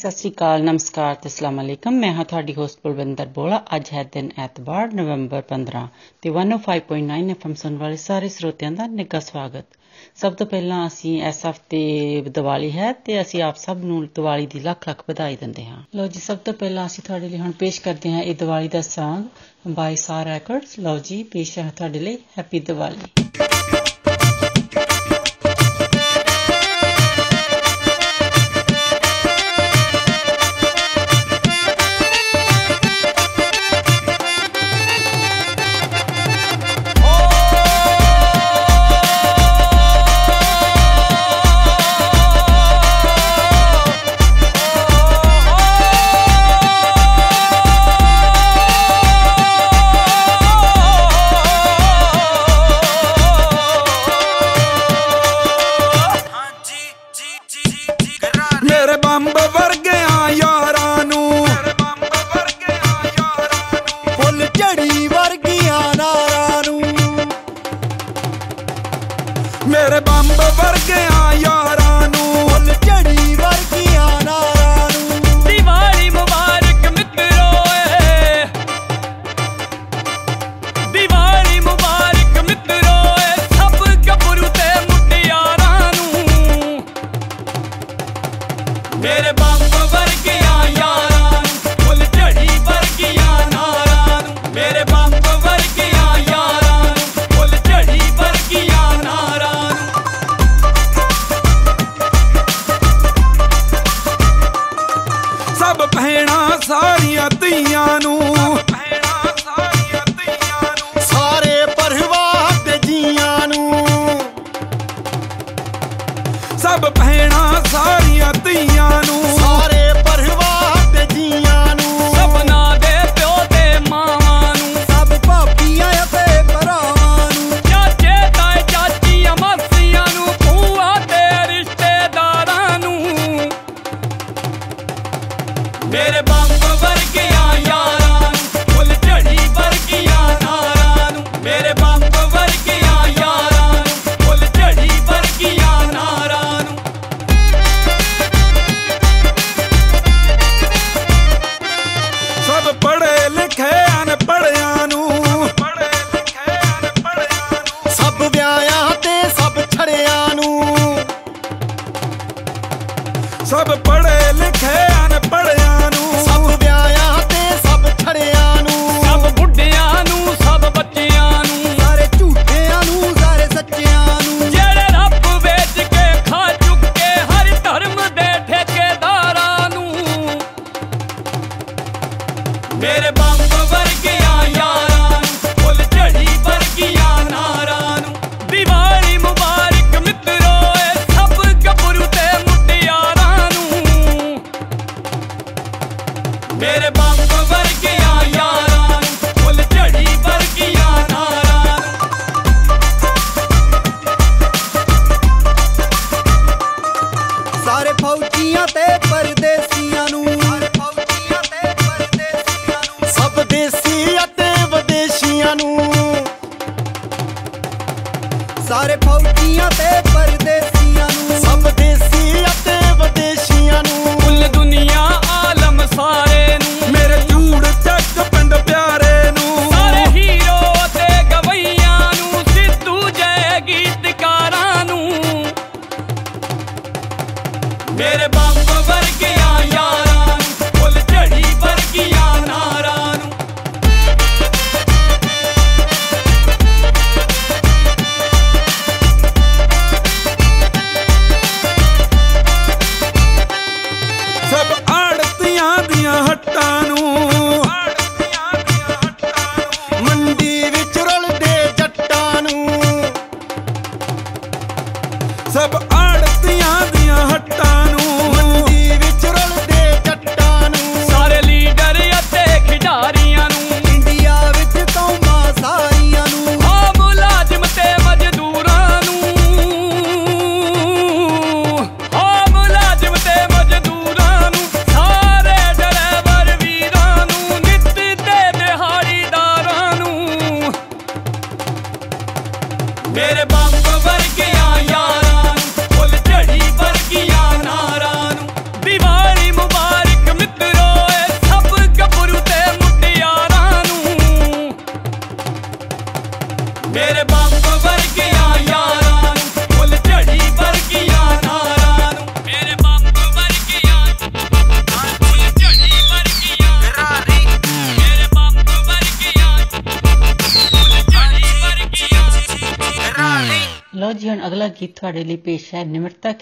ਸਤਿ ਸ੍ਰੀ ਅਕਾਲ, ਨਮਸਕਾਰ ਤੇ ਅਸਲਾਮ ਅਲੈਕਮ। ਮੈਂ ਹਾਂ ਤੁਹਾਡੀ ਹੋਸਟ ਬਲਵਿੰਦਰ ਬੋਲਾ ਅੱਜ ਹੈ ਦਿਨ ਐਤਵਾਰ, ਨਵੰਬਰ 15 ਤੇ 105.9 ਐਫਐਮ ਸੁਣ ਵਾਲੇ ਸਾਰੇ ਸਰੋਤਿਆਂ ਦਾ ਨਿੱਘਾ ਸਵਾਗਤ। ਸਭ ਤੋਂ ਪਹਿਲਾਂ ਅਸੀਂ ਇਸ ਹਫ਼ਤੇ ਦੀਵਾਲੀ ਹੈ ਤੇ ਅਸੀਂ ਆਪ ਸਭ ਨੂੰ ਦੀਵਾਲੀ ਦੀ ਲੱਖ ਲੱਖ ਵਧਾਈ ਦਿੰਦੇ ਹਾਂ। ਲੋ ਜੀ, ਸਭ ਤੋਂ ਪਹਿਲਾਂ ਅਸੀਂ ਤੁਹਾਡੇ ਲਈ ਹੁਣ ਪੇਸ਼ ਕਰਦੇ ਹਾਂ ਇਹ ਦੀਵਾਲੀ ਦਾ Song ਬਾਈ ਸਾਰ ਰੈਕੋਰਡਸ ਲੋ ਜੀ, ਪੇਸ਼ ਹੈ ਤੁਹਾਡੇ ਲਈ ਹੈਪੀ ਦੀਵਾਲੀ।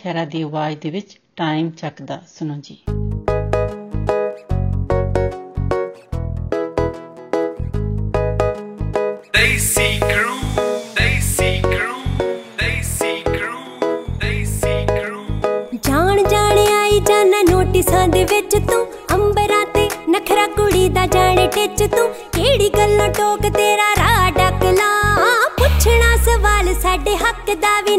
ਖੈਰਾ ਦੀ ਆਵਾਜ਼ ਦੇ ਵਿੱਚ ਟਾਈਮ ਚੱਕਦਾ। ਸੁਣੋ ਜੀ। ਦੇਸੀ ਕਰੂ ਦੇਸੀ ਕਰੂ ਦੇਸੀ ਕਰੂ ਦੇਸੀ ਕਰੂ ਜਾਣ ਜਾਣ ਆਈ ਜਾਣਾ ਨੋਟਿਸਾਂ ਦੇ ਵਿੱਚ ਤੂੰ। ਅੰਬਰਾਂ ਤੇ ਨਖਰਾ ਕੁੜੀ ਦਾ ਜਾਣੇ ਟਿੱਚ ਤੂੰ। ਕਿਹੜੀ ਗੱਲੋਂ ਟੋਕ ਤੇਰਾ ਰਾਹ ਡਕਲਾ ਪੁੱਛਣਾ ਸਵਾਲ ਸਾਡੇ ਹੱਕ ਦਾ ਵੀ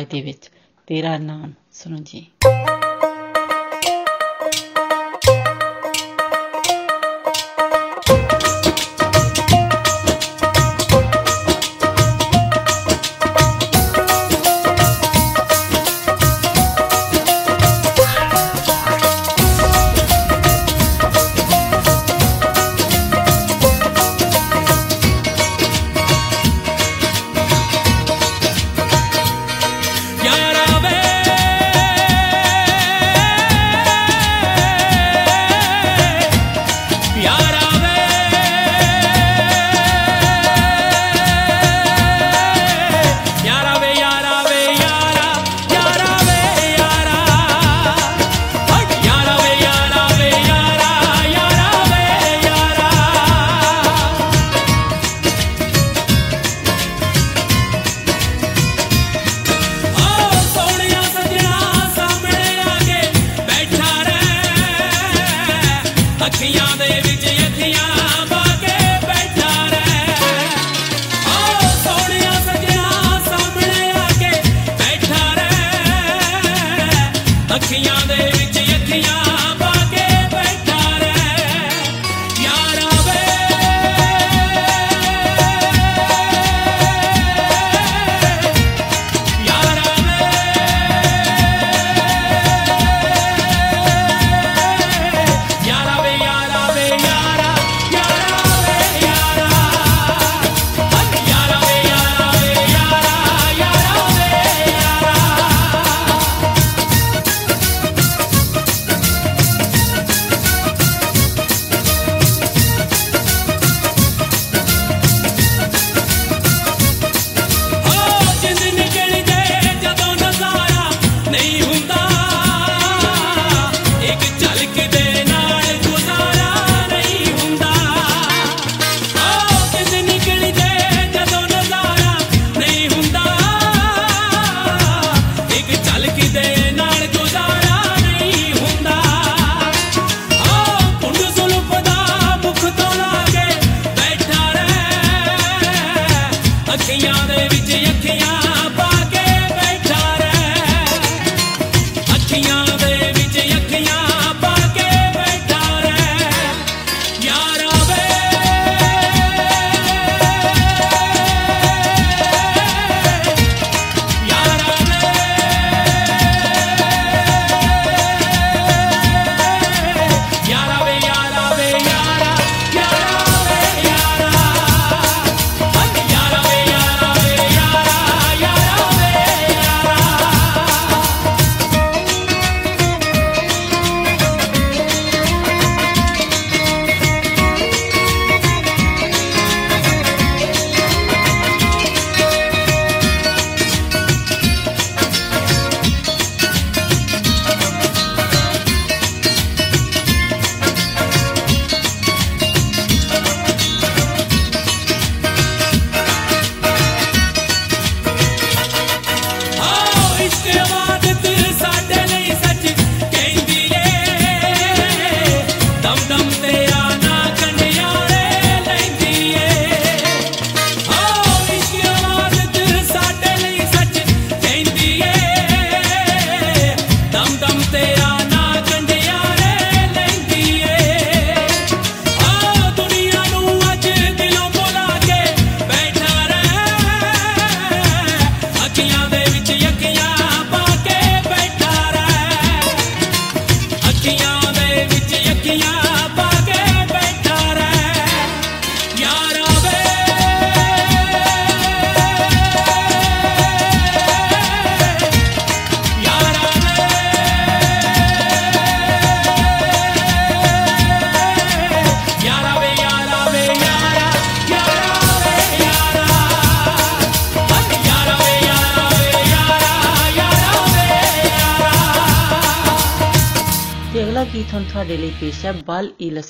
I give it. तेरा नाम सुनो जी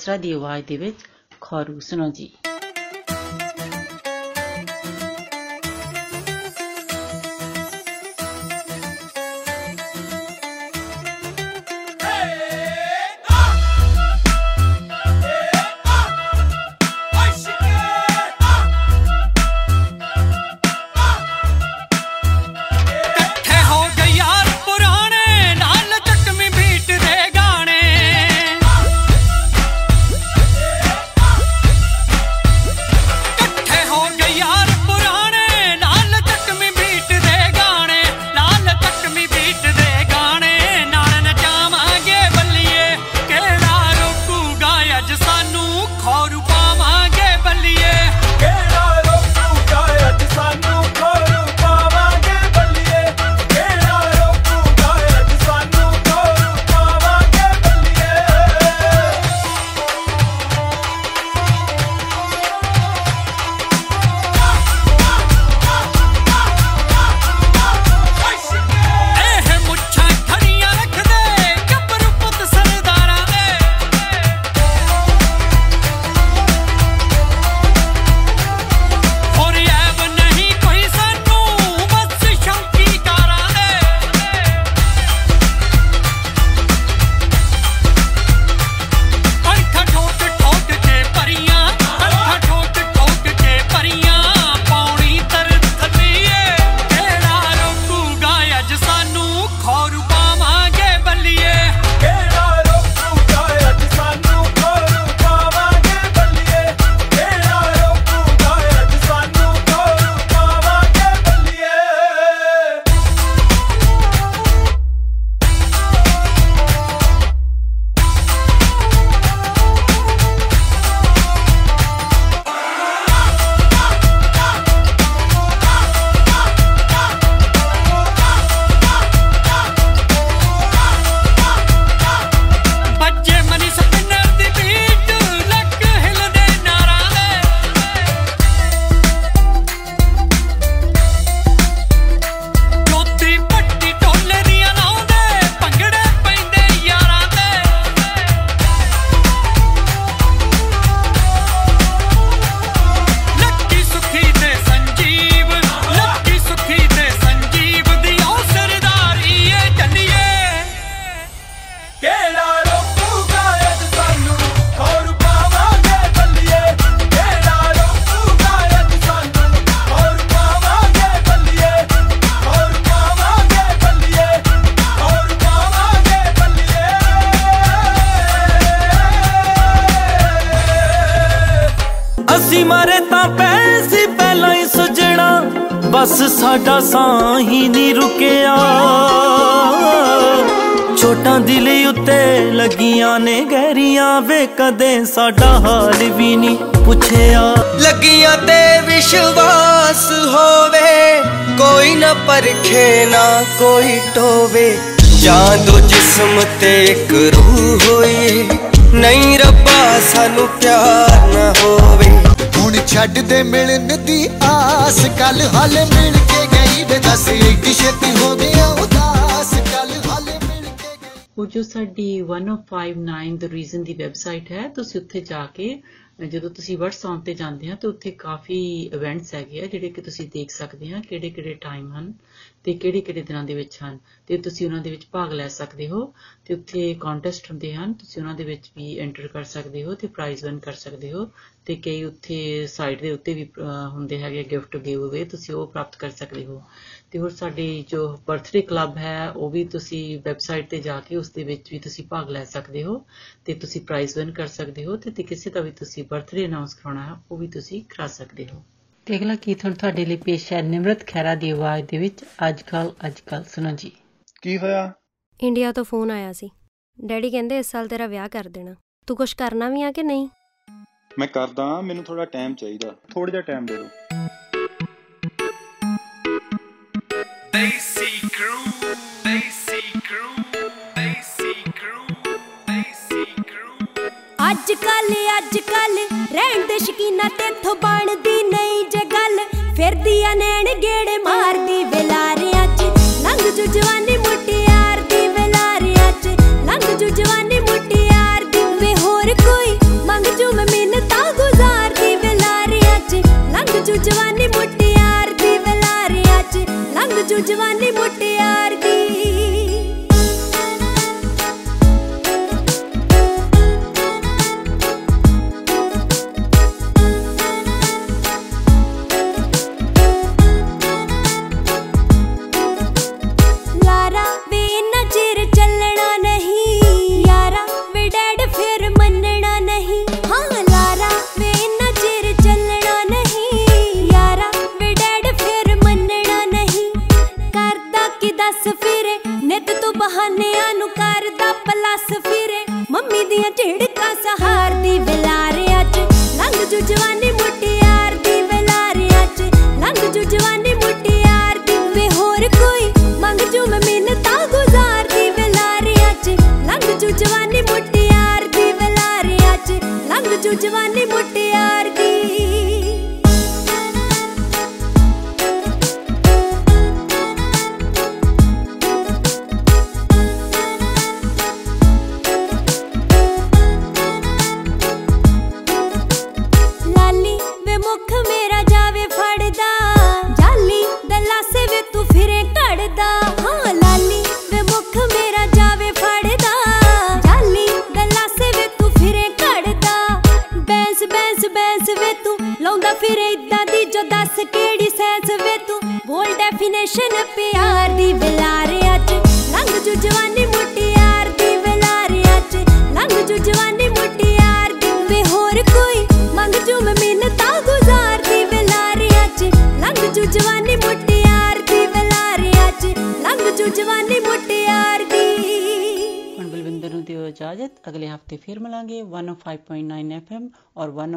ਬਲ ਇਲਸਰਾ ਦੀ ਆਵਾਜ਼ ਦੇ ਵਿੱਚ ਖੌਰੂ ਸੁਣੋ ਜੀ 1059 ਦ ਰੀਜ਼ਨ ਦੀ ਵੈਬਸਾਈਟ ਹੈ। ਤੁਸੀਂ ਉੱਥੇ ਜਾ ਕੇ, ਜਦੋਂ ਤੁਸੀਂ WhatsApp ਤੇ ਜਾਂਦੇ ਆ, ਤਾਂ ਉੱਥੇ ਕਾਫੀ ਇਵੈਂਟਸ ਹੈਗੇ ਆ, ਜਿਹੜੇ ਕਿ ਤੁਸੀਂ ਦੇਖ ਸਕਦੇ ਆ ਕਿਹੜੇ ਕਿਹੜੇ ਟਾਈਮ ਹਨ। ਤੇ ਕਿਹੜੇ ਕਿਹੜੇ ਦਿਨਾਂ ਦੇ ਵਿੱਚ ਹਨ? ਤੇ ਤੁਸੀਂ ਉਹਨਾਂ ਦੇ ਵਿੱਚ ਭਾਗ ਲੈ ਸਕਦੇ ਹੋ ਤੇ ਉੱਥੇ ਕੰਟੈਸਟ ਹੁੰਦੇ ਹਨ। ਤੁਸੀਂ ਉਹਨਾਂ ਦੇ ਵਿੱਚ ਵੀ ਐਂਟਰ ਕਰ ਸਕਦੇ ਹੋ ਤੇ ਪ੍ਰਾਈਜ਼ ਵਿਨ ਕਰ ਸਕਦੇ ਹੋ ਤੇ ਕਈ ਉੱਥੇ ਸਾਈਟ ਦੇ ਉੱਤੇ ਵੀ ਅਹ, ਹੁੰਦੇ ਹੈਗੇ ਗਿਫਟ ਗਿਵ ਅਵੇ ਤੁਸੀਂ ਉਹ ਪ੍ਰਾਪਤ ਕਰ ਸਕਦੇ ਹੋ। ਤੇ ਹੋਰ ਸਾਡੀ ਜੋ ਬਰਥਡੇ ਕਲੱਬ ਹੈ ਉਹ ਵੀ ਤੁਸੀਂ ਵੈਬਸਾਈਟ ਤੇ ਜਾ ਕੇ ਉਸ ਦੇ ਵਿੱਚ ਵੀ ਤੁਸੀਂ ਭਾਗ ਲੈ ਸਕਦੇ ਹੋ ਤੇ ਤੁਸੀਂ ਪ੍ਰਾਈਜ਼ ਵਿਨ ਕਰ ਸਕਦੇ ਹੋ ਤੇ ਤੇ ਕਿਸੇ ਦਾ ਵੀ ਤੁਸੀਂ ਬਰਥਡੇ ਅਨਾਉਂਸ ਕਰਾਉਣਾ ਹੈ ਉਹ ਵੀ ਤੁਸੀਂ ਕਰਾ ਸਕਦੇ ਹੋ। ਤੇ ਅਗਲਾ ਗੀਤ ਹੁਣ ਤੁਹਾਡੇ ਲਈ ਪੇਸ਼ ਹੈ ਨਿਮਰਤ ਖੈਰਾ ਦੀ ਆਵਾਜ਼ ਦੇ ਵਿੱਚ। ਅੱਜ ਕੱਲ ਅੱਜ ਕੱਲ ਸੁਣੋ ਜੀ। ਕੀ ਹੋਇਆ? ਇੰਡੀਆ ਤੋਂ ਫੋਨ ਆਇਆ ਸੀ। ਡੈਡੀ ਕਹਿੰਦੇ ਇਸ ਸਾਲ ਤੇਰਾ ਵਿਆਹ ਕਰ ਦੇਣਾ। ਤੂੰ ਕੁਝ ਕਰਨਾ ਵੀ ਆ ਕਿ ਨਹੀਂ? ਮੈਂ ਕਰਦਾ ਮੈਨੂੰ ਥੋੜਾ ਟਾਈਮ ਚਾਹੀਦਾ। ਥੋੜਾ ਜਿਹਾ ਟਾਈਮ ਦੇ ਦਿਓ। ਦੇਸੀ ਕਰੂ ਦੇਸੀ ਕਰੂ ਦੇਸੀ ਕਰੂ ਦੇਸੀ ਕਰੂ ਅੱਜ ਕੱਲ ਅੱਜ ਕੱਲ ਰਹਿਣ ਦੇ ਸ਼ਕੀਨਾ ਤੇਥੋਂ ਬਣਦੀ ਨਹੀਂ। ਫਿਰਦੀ ਆ ਨੈਣ ਗੇੜੇ ਮਾਰਦੀ ਵੇਲਾਰਿਆਂ 'ਚ। ਲੰਘ ਜੂ ਜਵਾਨੀ ਮੁਟਿਆਰ ਦੀ ਵੇਲਾਰਿਆਂ 'ਚ। ਲੰਘ ਜੂ ਜਵਾਨੀ ਮੁਟਿਆਰ ਦੀ ਵੇ ਹੋਰ ਕੋਈ। ਮੰਗ ਜੂ ਮੈਂ ਮਿੰਨਤਾਂ ਗੁਜ਼ਾਰਦੀ ਵੇਲਾਰਿਆਂ 'ਚ। ਲੰਘ ਜੂ ਜਵਾਨੀ ਮੁਟਿਆਰ ਦੀ ਵੇਲਾਰਿਆਂ 'ਚ। ਲੰਘ ਜੂ ਜਵਾਨੀ ਨਿਤ ਤੂੰ ਬਹਾਨਿਆਂ ਨੂੰ ਕਰਦਾ ਪਲੱਸ ਫਿਰੇ। ਮੰਮੀ ਦੀਆਂ ਝਿੜਕਾਂ ਸਹਾਰਦੀ ਵਿਲਾਰਿਆਂ 'ਚ। ਲੰਘ ਜੂ ਜਵਾਨੀ ਮੁਟਿਆਰ ਦੀ ਵਿਲਾਰਿਆਂ 'ਚ। ਲੰਘ ਜੂ ਜਵਾਨੀ ਮੁਟਿਆਰ ਦੀ ਵੇ ਹੋਰ ਕੋਈ। ਮੰਗ ਜੂ ਮੈਂ ਮਿੰਨਤਾਂ ਗੁਜ਼ਾਰਦੀ ਵਿਲਾਰਿਆਂ 'ਚ। ਲੰਘ ਜੂ ਜਵਾਨੀ ਮੁਟਿਆਰ ਦੀ ਵਿਲਾਰਿਆਂ 'ਚ। ਲੰਘ ਜੂ ਜਵਾਨੀ ਮੁਟਿਆਰ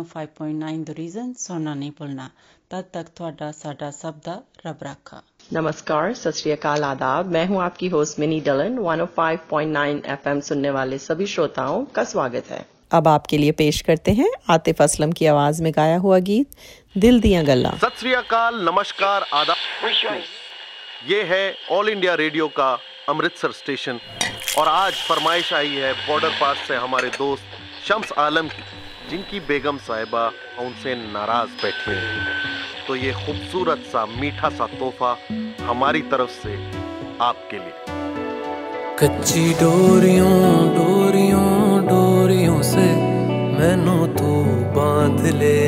5.9 ਦ ਸੁਣਨਾ ਨਹੀਂ ਭੁੱਲਣਾ तब तक थोड़ा साडा शब्द रब रखा नमस्कार सत आदाब मैं हूँ आपकी होस्ट मिनी डलन 105.9 एफएम सुनने वाले सभी श्रोताओं का स्वागत है अब आपके लिए पेश करते हैं आतिफ असलम की आवाज़ में गाया हुआ गीत दिल दिया गल्ला सत नमस्कार आदाब ये है ऑल इंडिया रेडियो का अमृतसर स्टेशन और आज फरमाइश आई है बॉर्डर पास से हमारे दोस्त शम्स आलम की जिनकी बेगम साहिबा उनसे नाराज़ बैठे हैं। तो ये खूबसूरत सा, मीठा सा तोहफा हमारी तरफ़ से आपके लिए। कच्ची डोरियों डोरियों डोरियों से मैनू तू बाँध ले।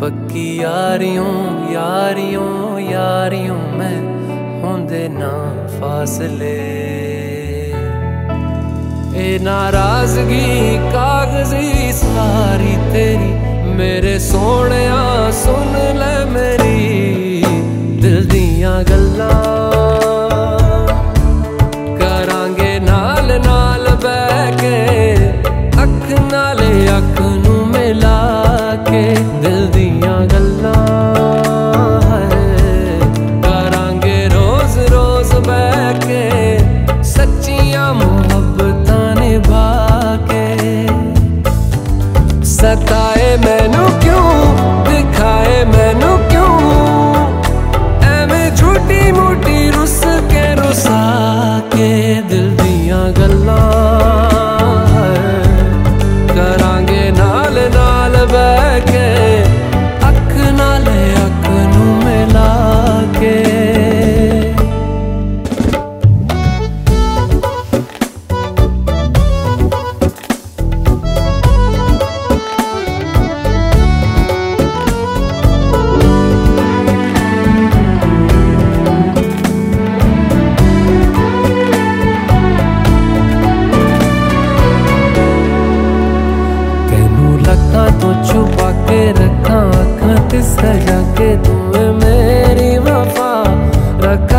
पक्की यारियों यारियों यारियों में होंदे ना फासले। ਇਹ ਨਾਰਾਜ਼ਗੀ ਕਾਗਜ਼ੀ ਸਾਰੀ ਤੇਰੀ। ਮੇਰੇ ਸੋਹਣਿਆ ਸੁਣ ਲੈ ਮੇਰੀ। ਦਿਲ ਦੀਆਂ ਗੱਲਾਂ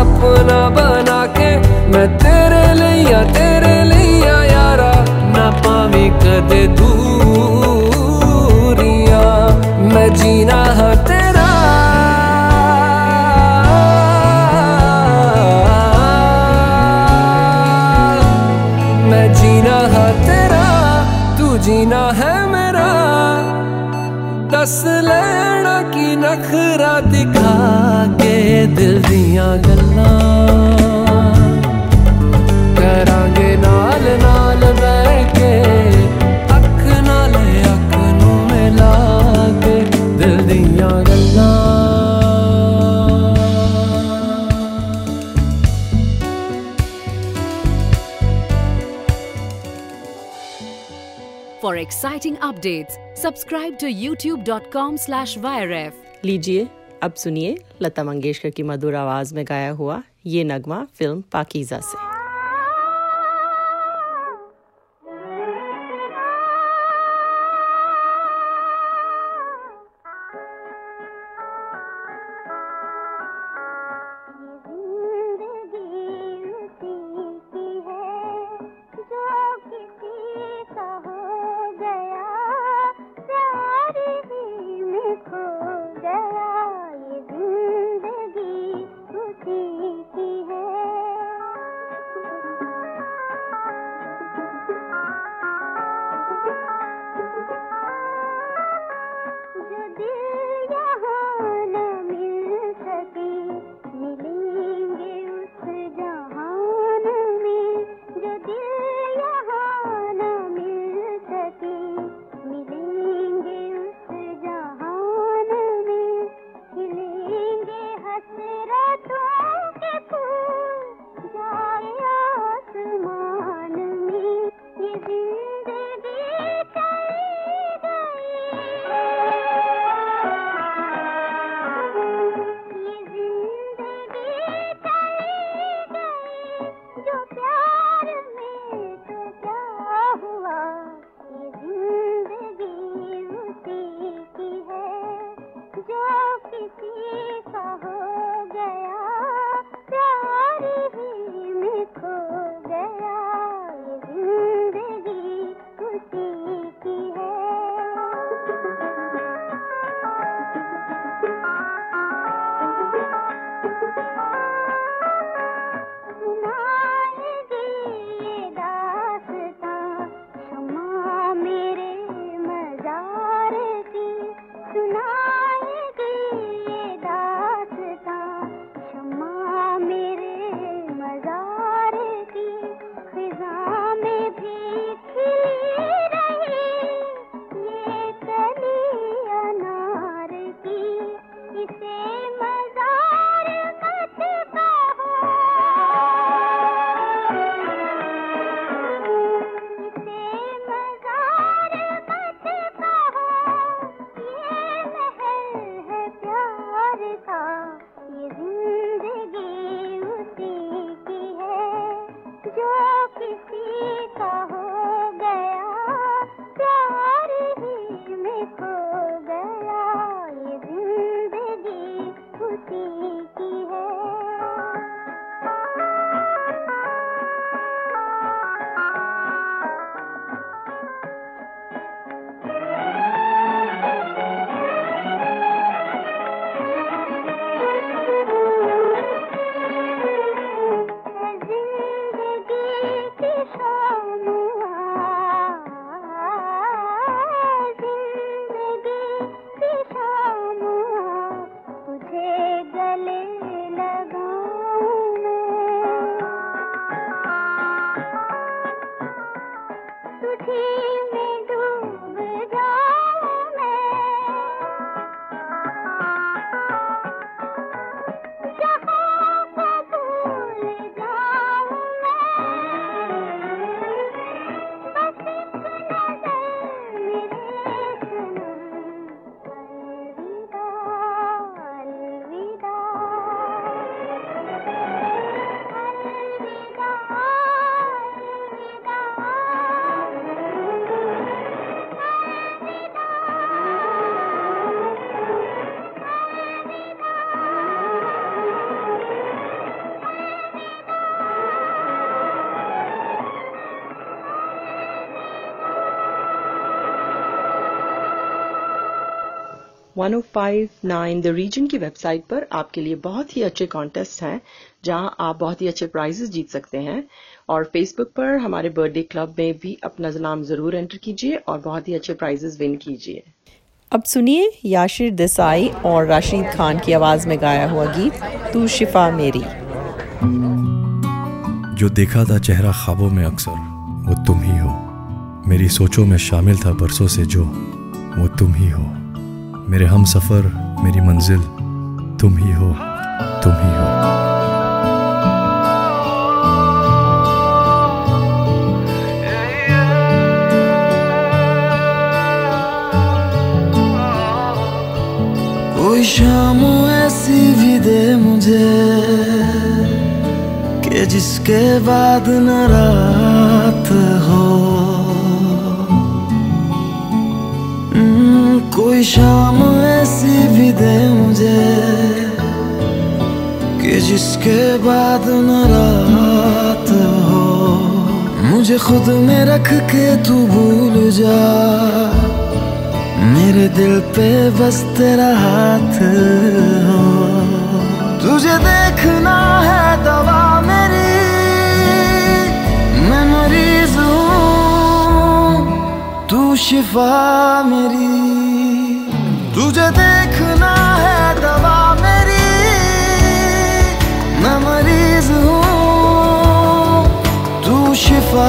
सपना बना के मैं तेरे लिया तेरे लिया यारा, ना पावी कद दूरिया। मैं जीना है तेरा। मैं जीना है तेरा, तू जीना है मेरा। दस लेना की नखरा दिखा के दिल दिया गल exciting updates, subscribe to youtube.com slash viref. लीजिए अब सुनिए लता मंगेशकर की मधुर आवाज़ में गाया हुआ ये नगमा फ़िल्म पाकिजा से 1059 द रीजन की वेबसाइट पर आपके लिए बहुत ही अच्छे कॉन्टेस्ट हैं जहाँ आप बहुत ही अच्छे प्राइजेस जीत सकते हैं। और फेसबुक पर हमारे बर्थडे क्लब में भी अपना नाम ज़रूर एंटर कीजिए और बहुत ही अच्छे प्राइजेस विन कीजिए। अब सुनिए याशिर देसाई और राशिद खान की आवाज़ में गाया हुआ गीत तू शिफा मेरी। जो देखा था चेहरा ख्वाबों में अक्सर वो तुम ही हो। मेरी सोचों में शामिल था बरसों से जो वो तुम ही हो। मेरे हम सफ़र, मेरी मंजिल, तुम ही हो, तुम ही हो। कोई शाम ऐसी भी दे मुझे कि जिसके बाद न रात हो। कोई शाम ऐसी भी दे मुझे कि जिसके बाद न रात हो। मुझे खुद में रख के तू भूल जा। मेरे दिल पे बस तेरा हाथ हो। तुझे देखना है दवा मेरी, मैं मरीज़ हूँ, तू शिफा मेरी। तुझे देखना है दवा मेरी मैं मरीज़ हूँ तू शिफा।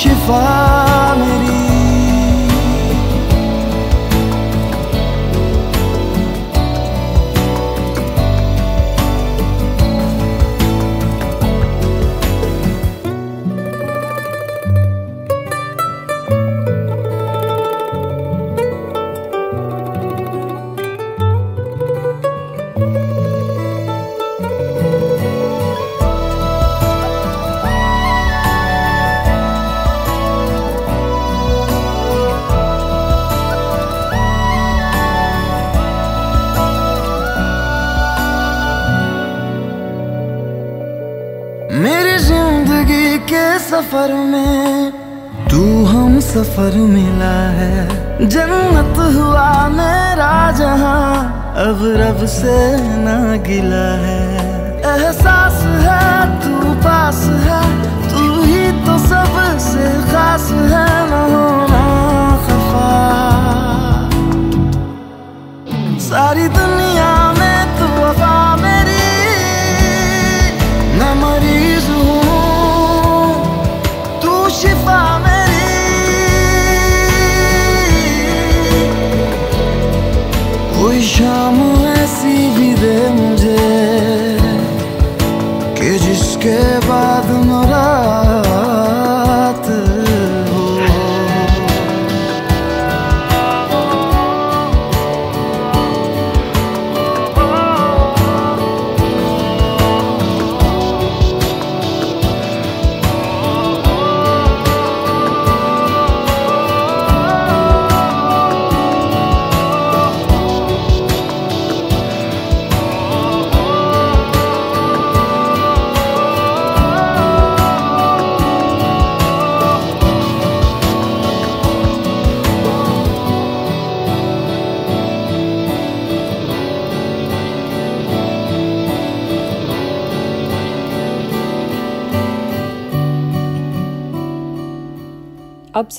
तू शिफा सफ़र में तू हम सफ़र मिला है। जन्नत हुआ मेरा जहाँ, अब रब से ना गिला है। एहसास है तू पास है, तू ही तो सबसे खास है, ना होना खफा। सारी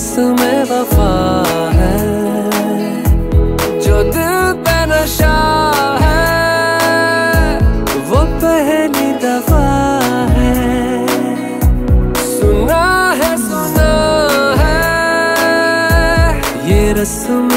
इसमें वफा है, जो दिल पे नशा है, वो पहली दफ़ा है। सुना है सुना है, ये रस्म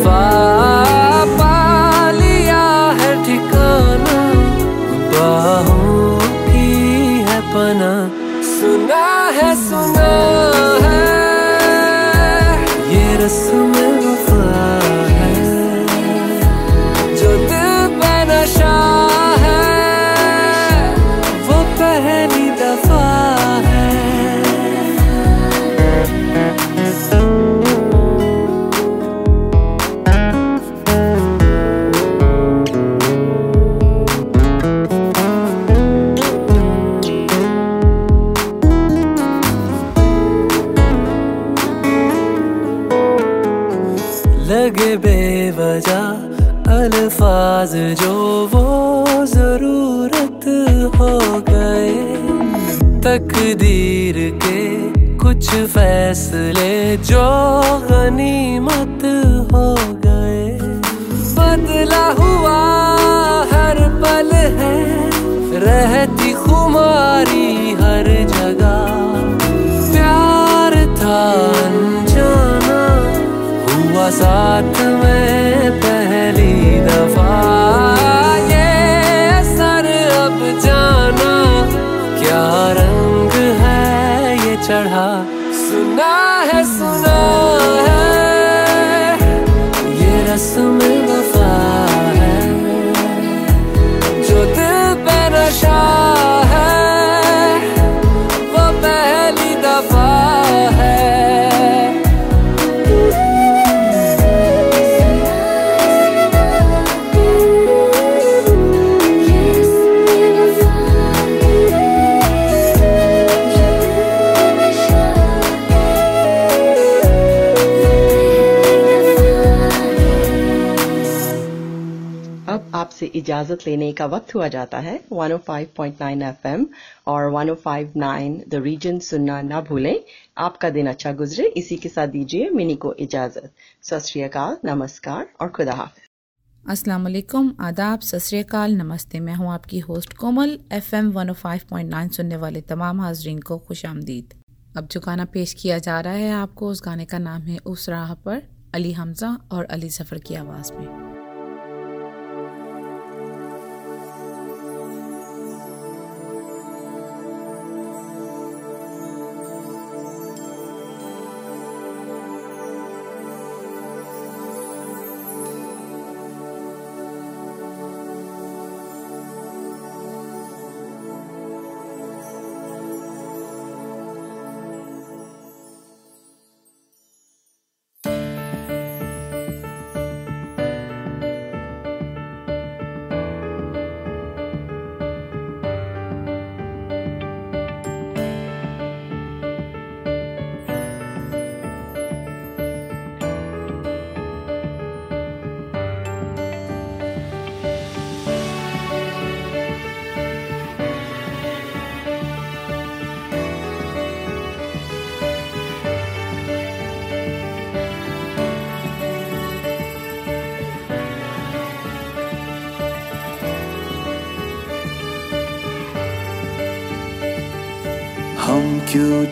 वफा पा लिया है ठिकाना की विश्राम लेने का वक्त हुआ जाता है। 105.9 एफएम और 105.9 द रीजन सुनना ना भूलें। आपका दिन अच्छा गुजरे। इसी के साथ दीजिए मिनी को इजाज़त। सतरीकाल नमस्कार और खुदा हाफिज। अस्सलाम वालेकुम। आदाब। सत नमस्ते। मैं हूँ आपकी होस्ट कोमल। एफएम 105.9 सुनने वाले तमाम हाजरीन को खुश आमदीद। अब जो गाना पेश किया जा रहा है आपको, उस गाने का नाम है उस राह पर, अली हमजा और अली सफ़र की आवाज़ में।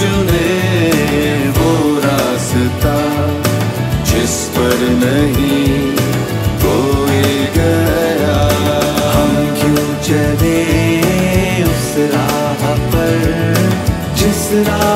चुने वो रास्ता जिस पर नहीं कोई गया। हम क्यों चले उस राह पर? जिस राह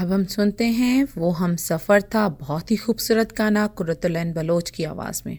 अब हम सुनते हैं, वो हम सफ़र था बहुत ही खूबसूरत गाना कुरतुल बलोच की आवाज़ में।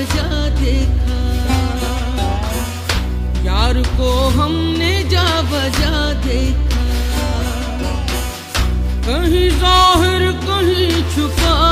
बजा देखा। यार को हमने जा बजा देखा। कहीं ज़ाहिर कहीं छुपा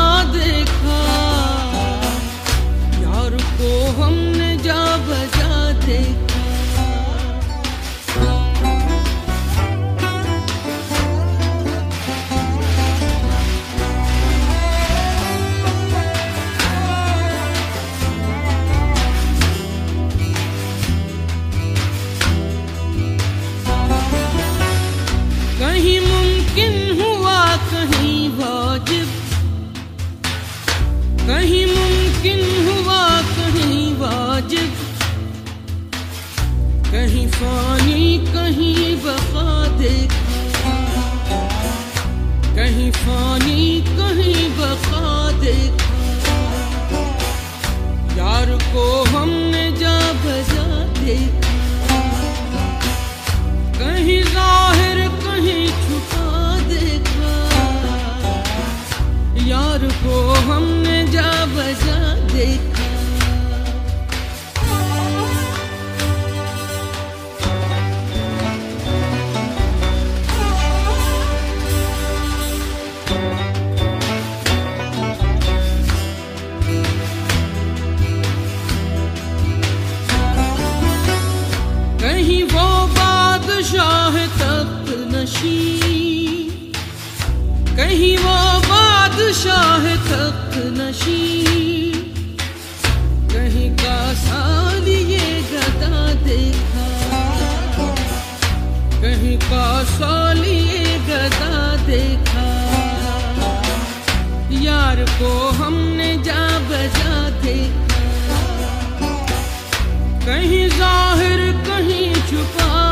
शाह तख्त नशी कहीं का साल ये गदा देखा। कहीं का साल ये गदा देखा। यार को हमने जा बजा देखा। कहीं ज़ाहिर, कहीं छुपा